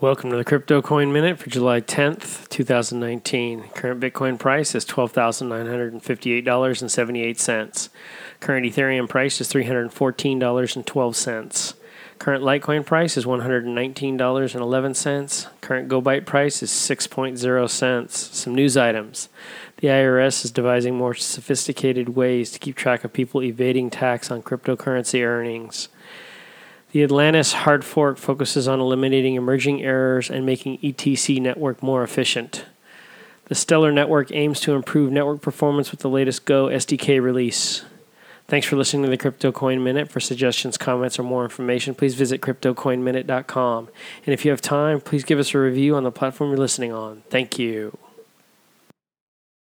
Welcome to the Crypto Coin Minute for July 10th, 2019. Current Bitcoin price is $12,958.78. Current Ethereum price is $314.12. Current Litecoin price is $119.11. Current GoByte price is 6.0 cents. Some news items. The IRS is devising more sophisticated ways to keep track of people evading tax on cryptocurrency earnings. The Atlantis hard fork focuses on eliminating emerging errors and making ETC network more efficient. The Stellar network aims to improve network performance with the latest Go SDK release. Thanks for listening to the Crypto Coin Minute. For suggestions, comments, or more information, please visit CryptoCoinMinute.com. And if you have time, please give us a review on the platform you're listening on. Thank you.